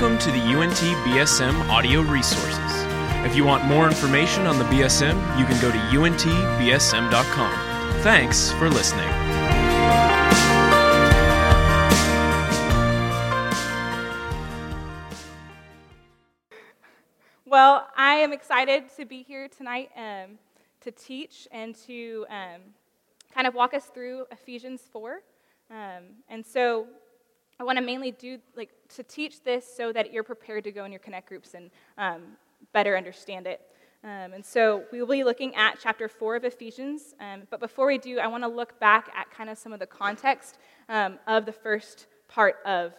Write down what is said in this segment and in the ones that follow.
Welcome to the UNT BSM audio resources. If you want more information on the BSM, you can go to untbsm.com. Thanks for listening. Well, I am excited to be here tonight um, to teach and to um, kind of walk us through Ephesians 4. Um, and so I want to mainly do, like, to teach this so that you're prepared to go in your connect groups and um, better understand it. Um, and so we will be looking at chapter 4 of Ephesians. Um, but before we do, I want to look back at kind of some of the context of the first part of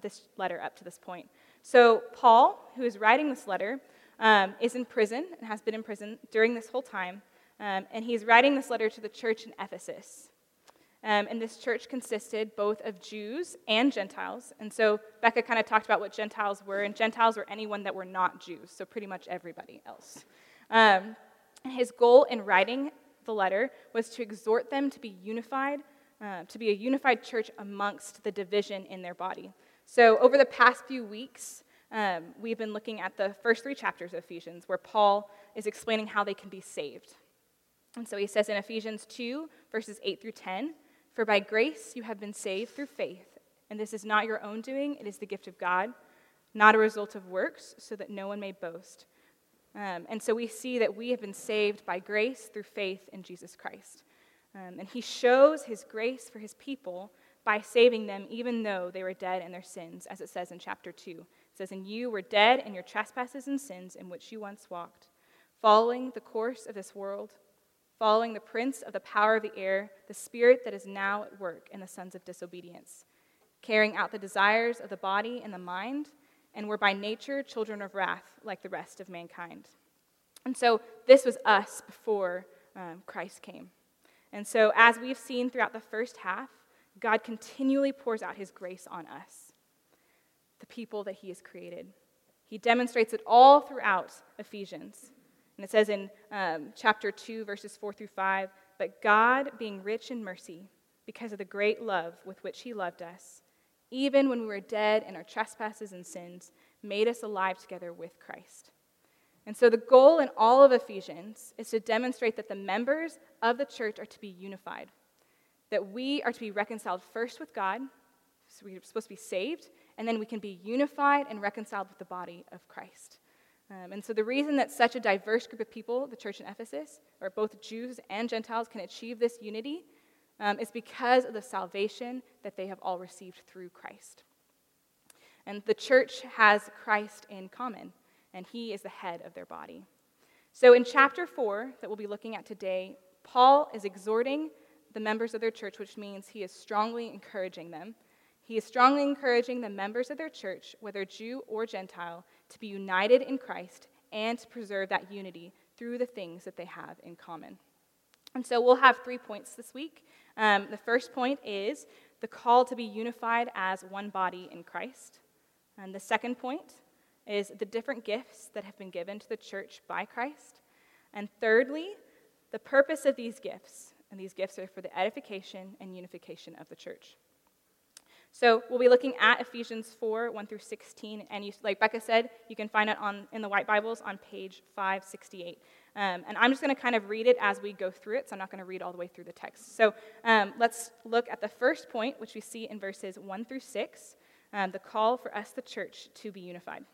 this letter up to this point. So, Paul, who is writing this letter, um, is in prison and has been in prison during this whole time. Um, and he's writing this letter to the church in Ephesus. Um, and this church consisted both of Jews and Gentiles. And so Becca kind of talked about what Gentiles were, and Gentiles were anyone that were not Jews, so pretty much everybody else. Um, his goal in writing the letter was to exhort them to be unified, uh, to be a unified church amongst the division in their body. So over the past few weeks, um, we've been looking at the first three chapters of Ephesians where Paul is explaining how they can be saved. And so he says in Ephesians 2, verses 8 through 10 For by grace you have been saved through faith, and this is not your own doing, it is the gift of God, not a result of works, so that no one may boast. Um, and so we see that we have been saved by grace through faith in Jesus Christ. Um, and he shows his grace for his people by saving them even though they were dead in their sins, as it says in chapter 2. It says, And you were dead in your trespasses and sins in which you once walked, following the course of this world, following the prince of the power of the air, the spirit that is now at work in the sons of disobedience, carrying out the desires of the body and the mind, and were by nature children of wrath like the rest of mankind. And so this was us before um, Christ came. And so, as we've seen throughout the first half, God continually pours out his grace on us the people that he has created. He demonstrates it all throughout Ephesians. And it says in um, chapter 2, verses 4 through 5 But God, being rich in mercy, because of the great love with which he loved us, even when we were dead in our trespasses and sins, made us alive together with Christ. And so the goal in all of Ephesians is to demonstrate that the members of the church are to be unified, that we are to be reconciled first with God, so we're supposed to be saved, and then we can be unified and reconciled with the body of Christ. Um, and so, the reason that such a diverse group of people, the church in Ephesus, or both Jews and Gentiles, can achieve this unity um, is because of the salvation that they have all received through Christ. And the church has Christ in common, and he is the head of their body. So, in chapter 4, that we'll be looking at today, Paul is exhorting the members of their church, which means he is strongly encouraging them he is strongly encouraging the members of their church, whether Jew or Gentile, to be united in Christ and to preserve that unity through the things that they have in common. And so we'll have three points this week. Um, the first point is the call to be unified as one body in Christ. And the second point is the different gifts that have been given to the church by Christ. And thirdly, the purpose of these gifts. And these gifts are for the edification and unification of the church. So we'll be looking at Ephesians 4, 1 through 16. And you, like Becca said, you can find it on, in the White Bibles on page 568. Um, and I'm just going to kind of read it as we go through it, so I'm not going to read all the way through the text. So um, let's look at the first point, which we see in verses 1 through 6, um, the call for us, the church, to be unified.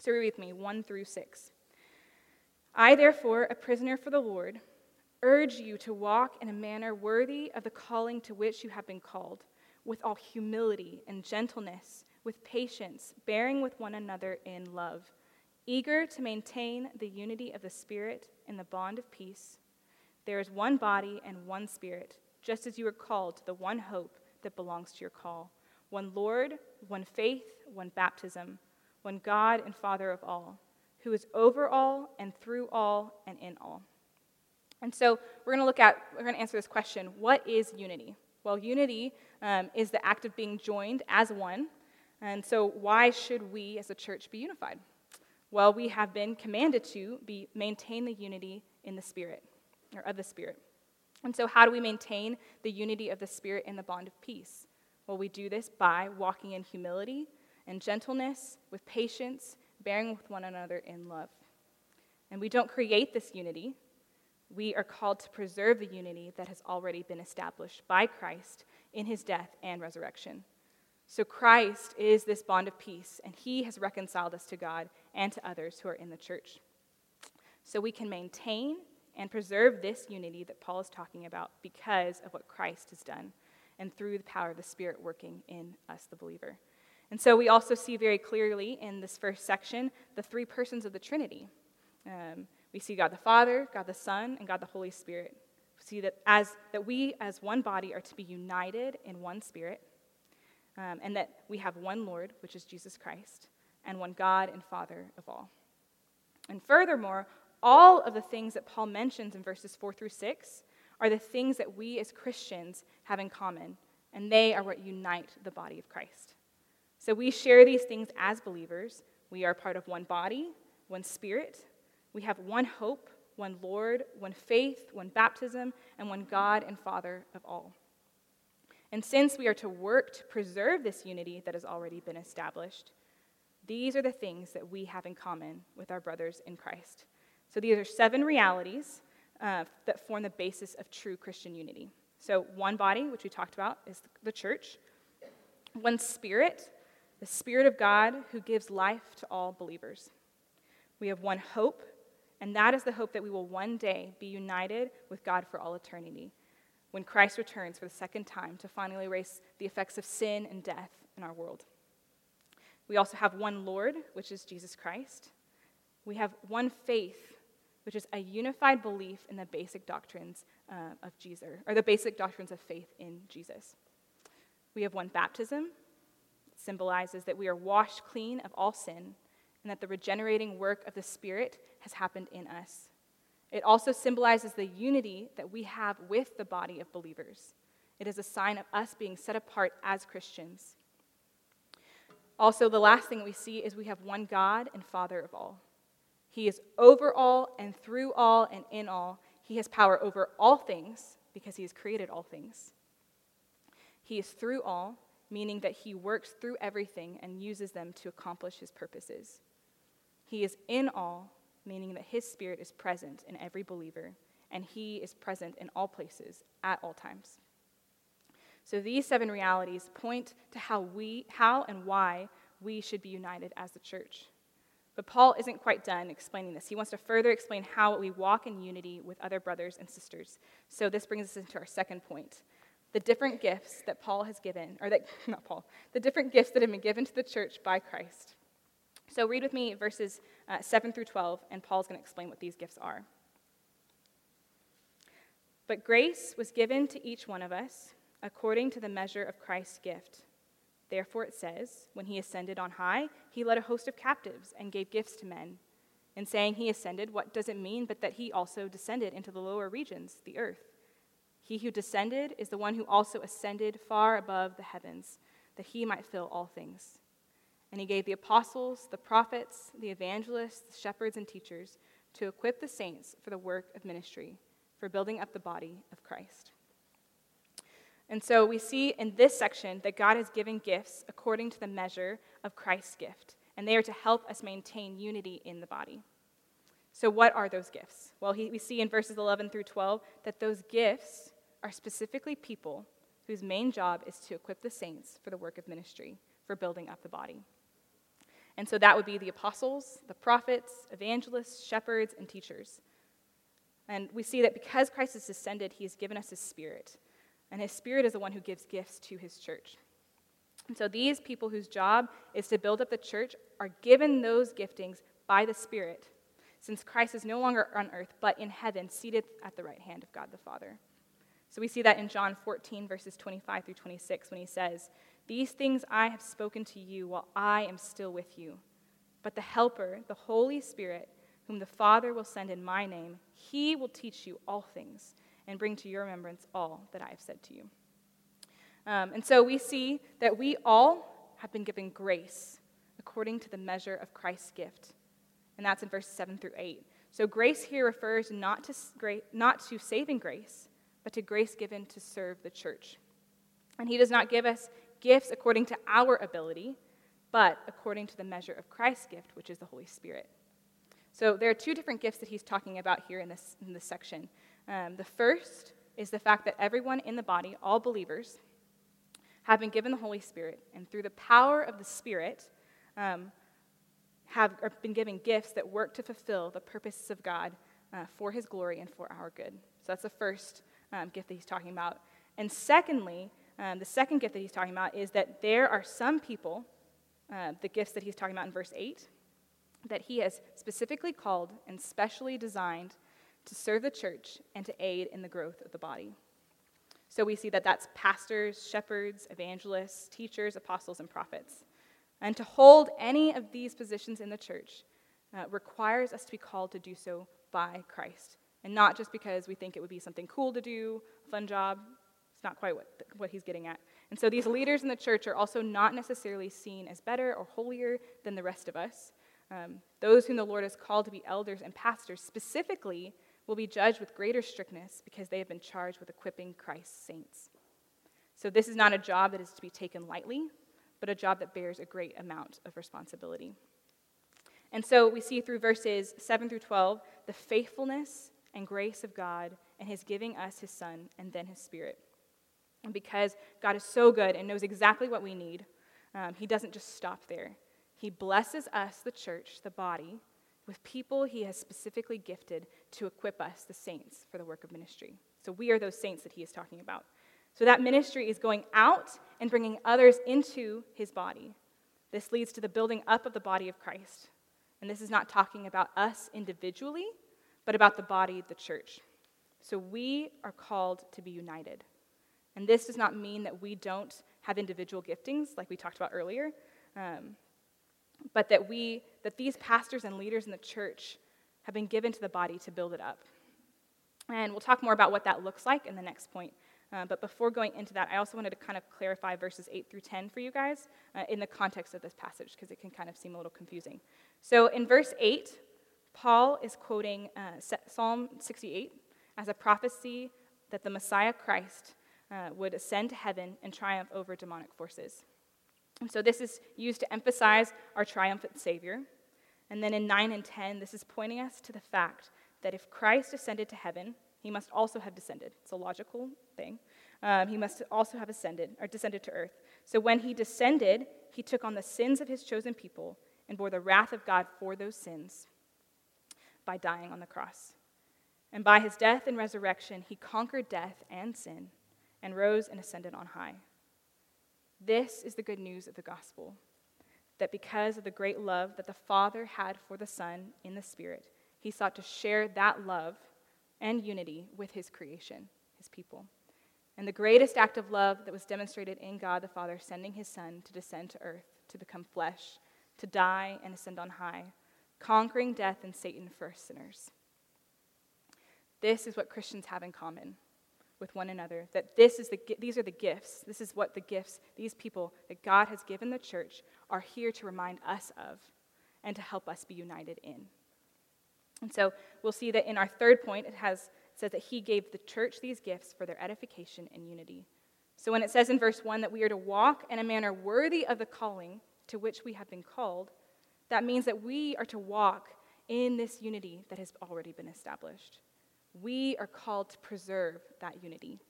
So read with me 1 through 6. I, therefore, a prisoner for the Lord, urge you to walk in a manner worthy of the calling to which you have been called with all humility and gentleness, with patience, bearing with one another in love, eager to maintain the unity of the Spirit in the bond of peace. There is one body and one Spirit, just as you are called to the one hope that belongs to your call one Lord, one faith, one baptism, one God and Father of all, who is over all and through all and in all. And so we're going to look at, we're going to answer this question what is unity? Well, unity um, is the act of being joined as one. And so, why should we as a church be unified? Well, we have been commanded to be, maintain the unity in the Spirit, or of the Spirit. And so, how do we maintain the unity of the Spirit in the bond of peace? Well, we do this by walking in humility and gentleness, with patience, bearing with one another in love. And we don't create this unity. We are called to preserve the unity that has already been established by Christ in his death and resurrection. So Christ is this bond of peace, and he has reconciled us to God and to others who are in the church. So we can maintain and preserve this unity that Paul is talking about because of what Christ has done and through the power of the Spirit working in us, the believer. And so we also see very clearly in this first section the three persons of the Trinity. Um, we see God the Father, God the Son, and God the Holy Spirit. We see that, as, that we, as one body, are to be united in one spirit, um, and that we have one Lord, which is Jesus Christ, and one God and Father of all. And furthermore, all of the things that Paul mentions in verses 4 through 6 are the things that we as Christians have in common, and they are what unite the body of Christ. So we share these things as believers. We are part of one body, one spirit. We have one hope, one Lord, one faith, one baptism, and one God and Father of all. And since we are to work to preserve this unity that has already been established, these are the things that we have in common with our brothers in Christ. So these are seven realities uh, that form the basis of true Christian unity. So, one body, which we talked about, is the church. One spirit, the Spirit of God who gives life to all believers. We have one hope, and that is the hope that we will one day be united with God for all eternity when Christ returns for the second time to finally erase the effects of sin and death in our world. We also have one Lord, which is Jesus Christ. We have one faith, which is a unified belief in the basic doctrines uh, of Jesus, or the basic doctrines of faith in Jesus. We have one baptism, symbolizes that we are washed clean of all sin and that the regenerating work of the Spirit has happened in us. It also symbolizes the unity that we have with the body of believers. It is a sign of us being set apart as Christians. Also, the last thing we see is we have one God and Father of all. He is over all and through all and in all. He has power over all things because he has created all things. He is through all, meaning that he works through everything and uses them to accomplish his purposes. He is in all, meaning that his spirit is present in every believer, and he is present in all places at all times. So these seven realities point to how we how and why we should be united as the church. But Paul isn't quite done explaining this. He wants to further explain how we walk in unity with other brothers and sisters. So this brings us into our second point the different gifts that Paul has given, or that, not Paul, the different gifts that have been given to the church by Christ. So read with me verses uh, 7 through 12, and Paul's going to explain what these gifts are. But grace was given to each one of us according to the measure of Christ's gift. Therefore, it says, When he ascended on high, he led a host of captives and gave gifts to men. In saying he ascended, what does it mean but that he also descended into the lower regions, the earth? He who descended is the one who also ascended far above the heavens, that he might fill all things. And he gave the apostles, the prophets, the evangelists, the shepherds, and teachers to equip the saints for the work of ministry, for building up the body of Christ. And so we see in this section that God has given gifts according to the measure of Christ's gift, and they are to help us maintain unity in the body. So, what are those gifts? Well, he, we see in verses 11 through 12 that those gifts are specifically people whose main job is to equip the saints for the work of ministry, for building up the body. And so that would be the apostles, the prophets, evangelists, shepherds, and teachers. And we see that because Christ has descended, he has given us his spirit. And his spirit is the one who gives gifts to his church. And so these people whose job is to build up the church are given those giftings by the Spirit, since Christ is no longer on earth, but in heaven, seated at the right hand of God the Father. So we see that in John 14, verses 25 through 26, when he says, These things I have spoken to you while I am still with you. But the Helper, the Holy Spirit, whom the Father will send in my name, he will teach you all things and bring to your remembrance all that I have said to you. Um, and so we see that we all have been given grace according to the measure of Christ's gift. And that's in verses 7 through 8. So grace here refers not to, not to saving grace, but to grace given to serve the church. And he does not give us gifts according to our ability, but according to the measure of Christ's gift, which is the Holy Spirit. So there are two different gifts that he's talking about here in this, in this section. Um, the first is the fact that everyone in the body, all believers, have been given the Holy Spirit, and through the power of the Spirit, um, have been given gifts that work to fulfill the purposes of God uh, for His glory and for our good. So that's the first um, gift that he's talking about. And secondly, um, the second gift that he's talking about is that there are some people, uh, the gifts that he's talking about in verse 8, that he has specifically called and specially designed to serve the church and to aid in the growth of the body. So we see that that's pastors, shepherds, evangelists, teachers, apostles, and prophets. And to hold any of these positions in the church uh, requires us to be called to do so by Christ. And not just because we think it would be something cool to do, fun job. Not quite what, what he's getting at. And so these leaders in the church are also not necessarily seen as better or holier than the rest of us. Um, those whom the Lord has called to be elders and pastors specifically will be judged with greater strictness because they have been charged with equipping Christ's saints. So this is not a job that is to be taken lightly, but a job that bears a great amount of responsibility. And so we see through verses 7 through 12 the faithfulness and grace of God and his giving us his son and then his spirit. And because God is so good and knows exactly what we need, um, he doesn't just stop there. He blesses us, the church, the body, with people he has specifically gifted to equip us, the saints, for the work of ministry. So we are those saints that he is talking about. So that ministry is going out and bringing others into his body. This leads to the building up of the body of Christ. And this is not talking about us individually, but about the body, the church. So we are called to be united. And this does not mean that we don't have individual giftings, like we talked about earlier. Um, but that we that these pastors and leaders in the church have been given to the body to build it up and we'll talk more about what that looks like in the next point uh, but before going into that i also wanted to kind of clarify verses 8 through 10 for you guys uh, in the context of this passage because it can kind of seem a little confusing so in verse 8 paul is quoting uh, psalm 68 as a prophecy that the messiah christ uh, would ascend to heaven and triumph over demonic forces and so this is used to emphasize our triumphant Savior. And then in 9 and 10, this is pointing us to the fact that if Christ ascended to heaven, he must also have descended. It's a logical thing. Um, he must also have ascended or descended to earth. So when he descended, he took on the sins of his chosen people and bore the wrath of God for those sins by dying on the cross. And by his death and resurrection, he conquered death and sin and rose and ascended on high. This is the good news of the gospel that because of the great love that the Father had for the Son in the Spirit, he sought to share that love and unity with his creation, his people. And the greatest act of love that was demonstrated in God the Father, sending his Son to descend to earth, to become flesh, to die and ascend on high, conquering death and Satan for sinners. This is what Christians have in common with one another, that this is the, these are the gifts. This is what the gifts, these people that God has given the church, are here to remind us of and to help us be united in. And so we'll see that in our third point, it, has, it says that He gave the church these gifts for their edification and unity. So when it says in verse 1 that we are to walk in a manner worthy of the calling to which we have been called, that means that we are to walk in this unity that has already been established we are called to preserve that unity.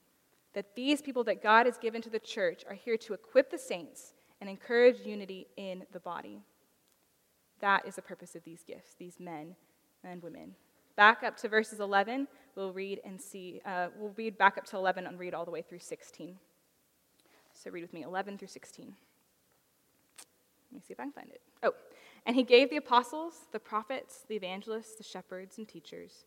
That these people that God has given to the church are here to equip the saints and encourage unity in the body. That is the purpose of these gifts, these men and women. Back up to verses 11, we'll read and see, uh, we'll read back up to 11 and read all the way through 16. So read with me 11 through 16. Let me see if I can find it. Oh, and he gave the apostles, the prophets, the evangelists, the shepherds, and teachers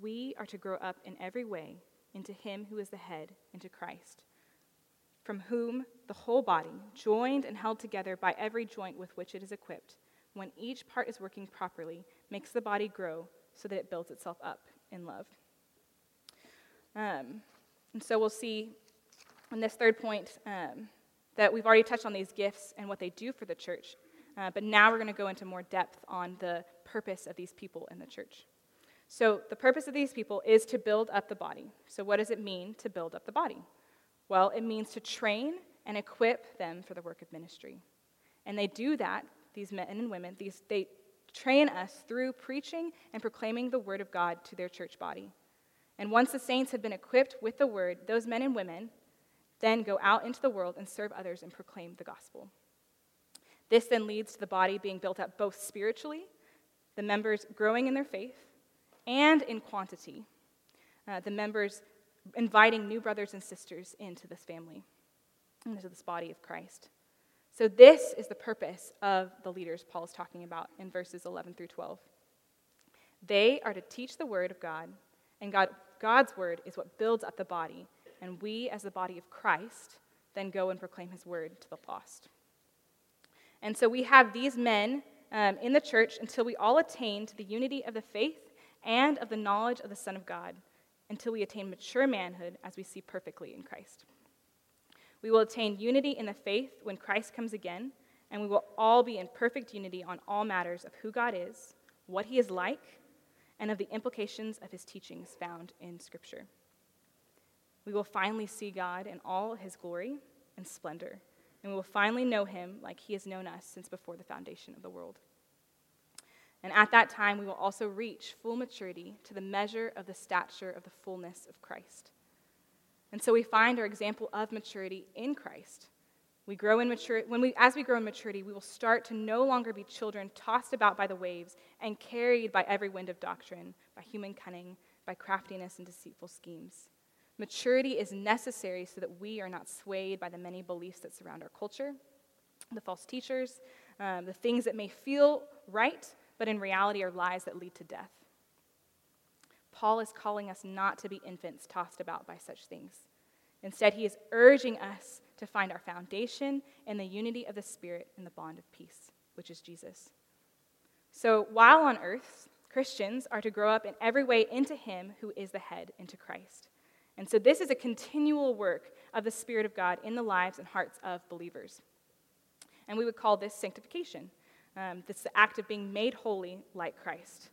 we are to grow up in every way into Him who is the head, into Christ, from whom the whole body, joined and held together by every joint with which it is equipped, when each part is working properly, makes the body grow so that it builds itself up in love. Um, and so we'll see in this third point um, that we've already touched on these gifts and what they do for the church. Uh, but now we're going to go into more depth on the purpose of these people in the church. So, the purpose of these people is to build up the body. So, what does it mean to build up the body? Well, it means to train and equip them for the work of ministry. And they do that, these men and women, these, they train us through preaching and proclaiming the word of God to their church body. And once the saints have been equipped with the word, those men and women then go out into the world and serve others and proclaim the gospel. This then leads to the body being built up both spiritually, the members growing in their faith, and in quantity, uh, the members inviting new brothers and sisters into this family, into this body of Christ. So, this is the purpose of the leaders Paul is talking about in verses 11 through 12. They are to teach the word of God, and God, God's word is what builds up the body, and we, as the body of Christ, then go and proclaim his word to the lost. And so we have these men um, in the church until we all attain to the unity of the faith and of the knowledge of the Son of God, until we attain mature manhood as we see perfectly in Christ. We will attain unity in the faith when Christ comes again, and we will all be in perfect unity on all matters of who God is, what he is like, and of the implications of his teachings found in Scripture. We will finally see God in all his glory and splendor, and we will finally know him like he has known us since before the foundation of the world. And at that time, we will also reach full maturity to the measure of the stature of the fullness of Christ. And so we find our example of maturity in Christ. We grow in maturity, when we, as we grow in maturity, we will start to no longer be children tossed about by the waves and carried by every wind of doctrine, by human cunning, by craftiness and deceitful schemes. Maturity is necessary so that we are not swayed by the many beliefs that surround our culture, the false teachers, um, the things that may feel right, but in reality are lies that lead to death. Paul is calling us not to be infants tossed about by such things. Instead, he is urging us to find our foundation in the unity of the Spirit and the bond of peace, which is Jesus. So while on earth, Christians are to grow up in every way into him who is the head, into Christ. And so this is a continual work of the Spirit of God in the lives and hearts of believers. And we would call this sanctification. Um, this is the act of being made holy like Christ.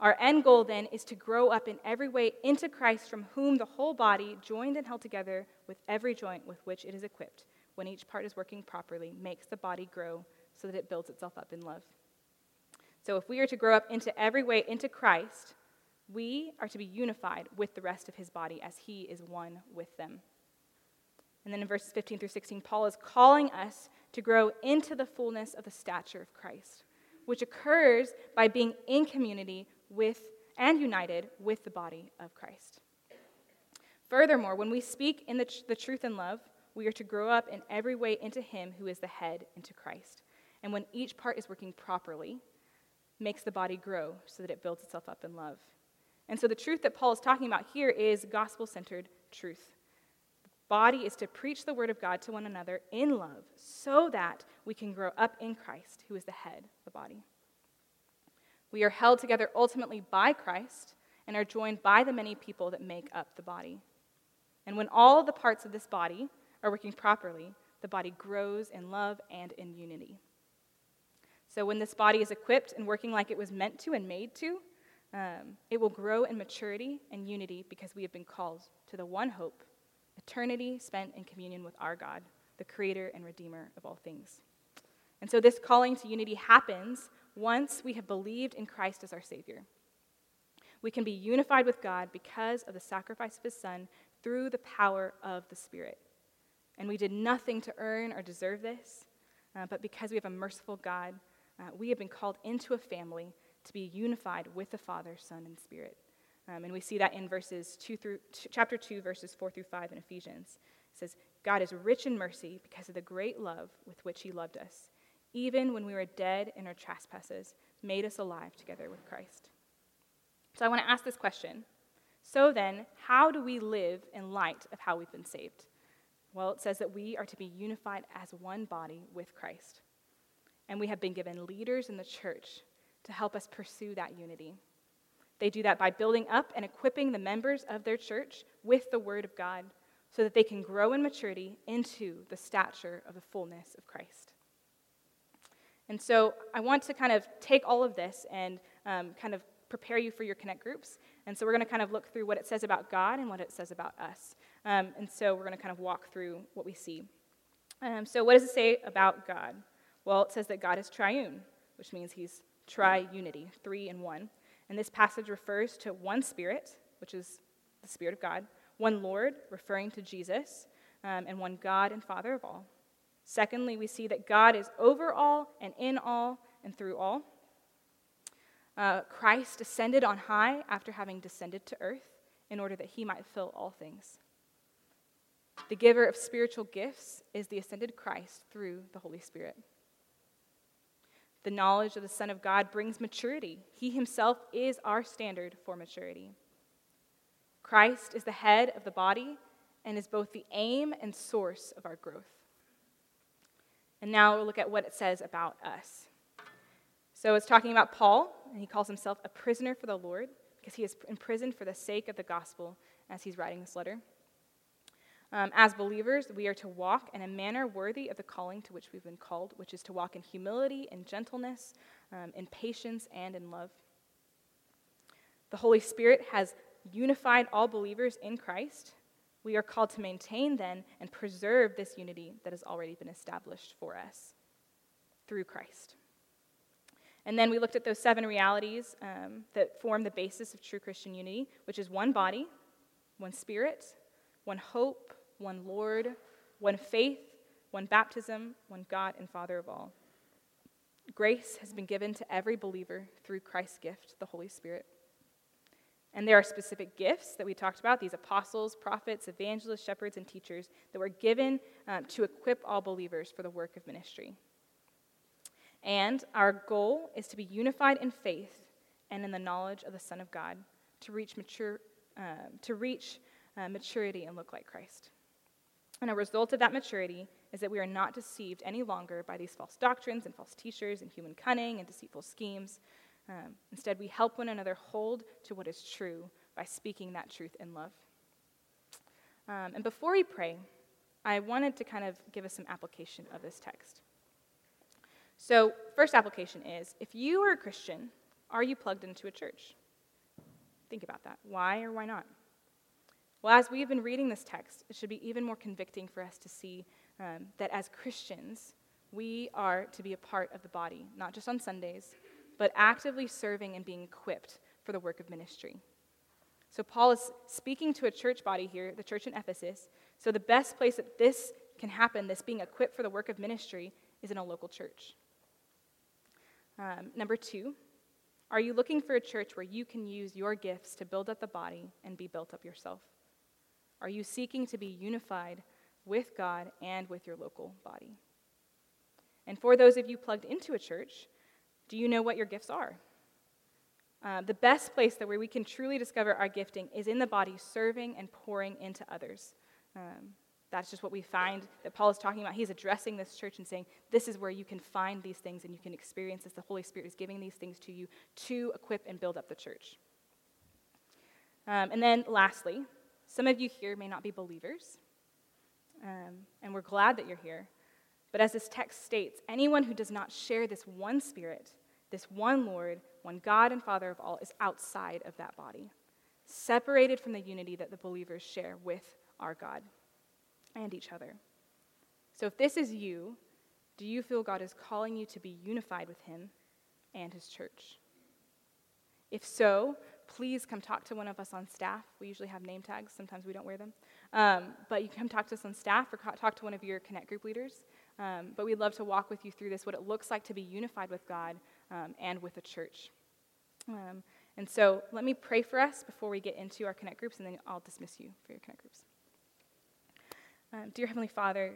Our end goal then is to grow up in every way into Christ, from whom the whole body, joined and held together with every joint with which it is equipped, when each part is working properly, makes the body grow so that it builds itself up in love. So, if we are to grow up into every way into Christ, we are to be unified with the rest of his body as he is one with them. And then in verses 15 through 16, Paul is calling us to grow into the fullness of the stature of Christ, which occurs by being in community with and united with the body of Christ. Furthermore, when we speak in the, tr- the truth and love, we are to grow up in every way into Him who is the head, into Christ. And when each part is working properly, makes the body grow so that it builds itself up in love. And so the truth that Paul is talking about here is gospel centered truth body is to preach the word of God to one another in love so that we can grow up in Christ, who is the head of the body. We are held together ultimately by Christ and are joined by the many people that make up the body. And when all the parts of this body are working properly, the body grows in love and in unity. So when this body is equipped and working like it was meant to and made to, um, it will grow in maturity and unity because we have been called to the one hope eternity spent in communion with our God, the creator and redeemer of all things. And so this calling to unity happens once we have believed in Christ as our Savior. We can be unified with God because of the sacrifice of His Son through the power of the Spirit. And we did nothing to earn or deserve this, uh, but because we have a merciful God, uh, we have been called into a family to be unified with the Father, Son, and Spirit. Um, and we see that in verses 2 through chapter 2 verses 4 through 5 in Ephesians. It says, "God is rich in mercy because of the great love with which he loved us, even when we were dead in our trespasses, made us alive together with Christ." So I want to ask this question. So then, how do we live in light of how we've been saved? Well, it says that we are to be unified as one body with Christ. and we have been given leaders in the church to help us pursue that unity. They do that by building up and equipping the members of their church with the Word of God so that they can grow in maturity into the stature of the fullness of Christ. And so I want to kind of take all of this and um, kind of prepare you for your connect groups. And so we're going to kind of look through what it says about God and what it says about us. Um, and so we're going to kind of walk through what we see. Um, so, what does it say about God? Well, it says that God is triune, which means he's tri unity, three in one. And this passage refers to one Spirit, which is the Spirit of God, one Lord, referring to Jesus, um, and one God and Father of all. Secondly, we see that God is over all and in all and through all. Uh, Christ ascended on high after having descended to earth in order that he might fill all things. The giver of spiritual gifts is the ascended Christ through the Holy Spirit. The knowledge of the Son of God brings maturity. He himself is our standard for maturity. Christ is the head of the body and is both the aim and source of our growth. And now we'll look at what it says about us. So it's talking about Paul, and he calls himself a prisoner for the Lord because he is imprisoned for the sake of the gospel as he's writing this letter. Um, as believers, we are to walk in a manner worthy of the calling to which we've been called, which is to walk in humility and gentleness, um, in patience, and in love. The Holy Spirit has unified all believers in Christ. We are called to maintain then and preserve this unity that has already been established for us through Christ. And then we looked at those seven realities um, that form the basis of true Christian unity, which is one body, one spirit, one hope, one Lord, one faith, one baptism, one God and Father of all. Grace has been given to every believer through Christ's gift, the Holy Spirit. And there are specific gifts that we talked about these apostles, prophets, evangelists, shepherds, and teachers that were given um, to equip all believers for the work of ministry. And our goal is to be unified in faith and in the knowledge of the Son of God to reach, mature, uh, to reach uh, maturity and look like Christ. And a result of that maturity is that we are not deceived any longer by these false doctrines and false teachers and human cunning and deceitful schemes. Um, instead, we help one another hold to what is true by speaking that truth in love. Um, and before we pray, I wanted to kind of give us some application of this text. So, first application is if you are a Christian, are you plugged into a church? Think about that. Why or why not? Well, as we have been reading this text, it should be even more convicting for us to see um, that as Christians, we are to be a part of the body, not just on Sundays, but actively serving and being equipped for the work of ministry. So, Paul is speaking to a church body here, the church in Ephesus. So, the best place that this can happen, this being equipped for the work of ministry, is in a local church. Um, number two, are you looking for a church where you can use your gifts to build up the body and be built up yourself? Are you seeking to be unified with God and with your local body? And for those of you plugged into a church, do you know what your gifts are? Uh, the best place that where we can truly discover our gifting is in the body, serving and pouring into others. Um, that's just what we find that Paul is talking about. He's addressing this church and saying, This is where you can find these things and you can experience this. The Holy Spirit is giving these things to you to equip and build up the church. Um, and then, lastly, some of you here may not be believers, um, and we're glad that you're here. But as this text states, anyone who does not share this one Spirit, this one Lord, one God and Father of all, is outside of that body, separated from the unity that the believers share with our God and each other. So if this is you, do you feel God is calling you to be unified with Him and His church? If so, please come talk to one of us on staff. We usually have name tags, sometimes we don't wear them. Um, but you can come talk to us on staff or talk to one of your Connect group leaders. Um, but we'd love to walk with you through this, what it looks like to be unified with God um, and with the church. Um, and so let me pray for us before we get into our Connect groups, and then I'll dismiss you for your Connect groups. Um, dear Heavenly Father,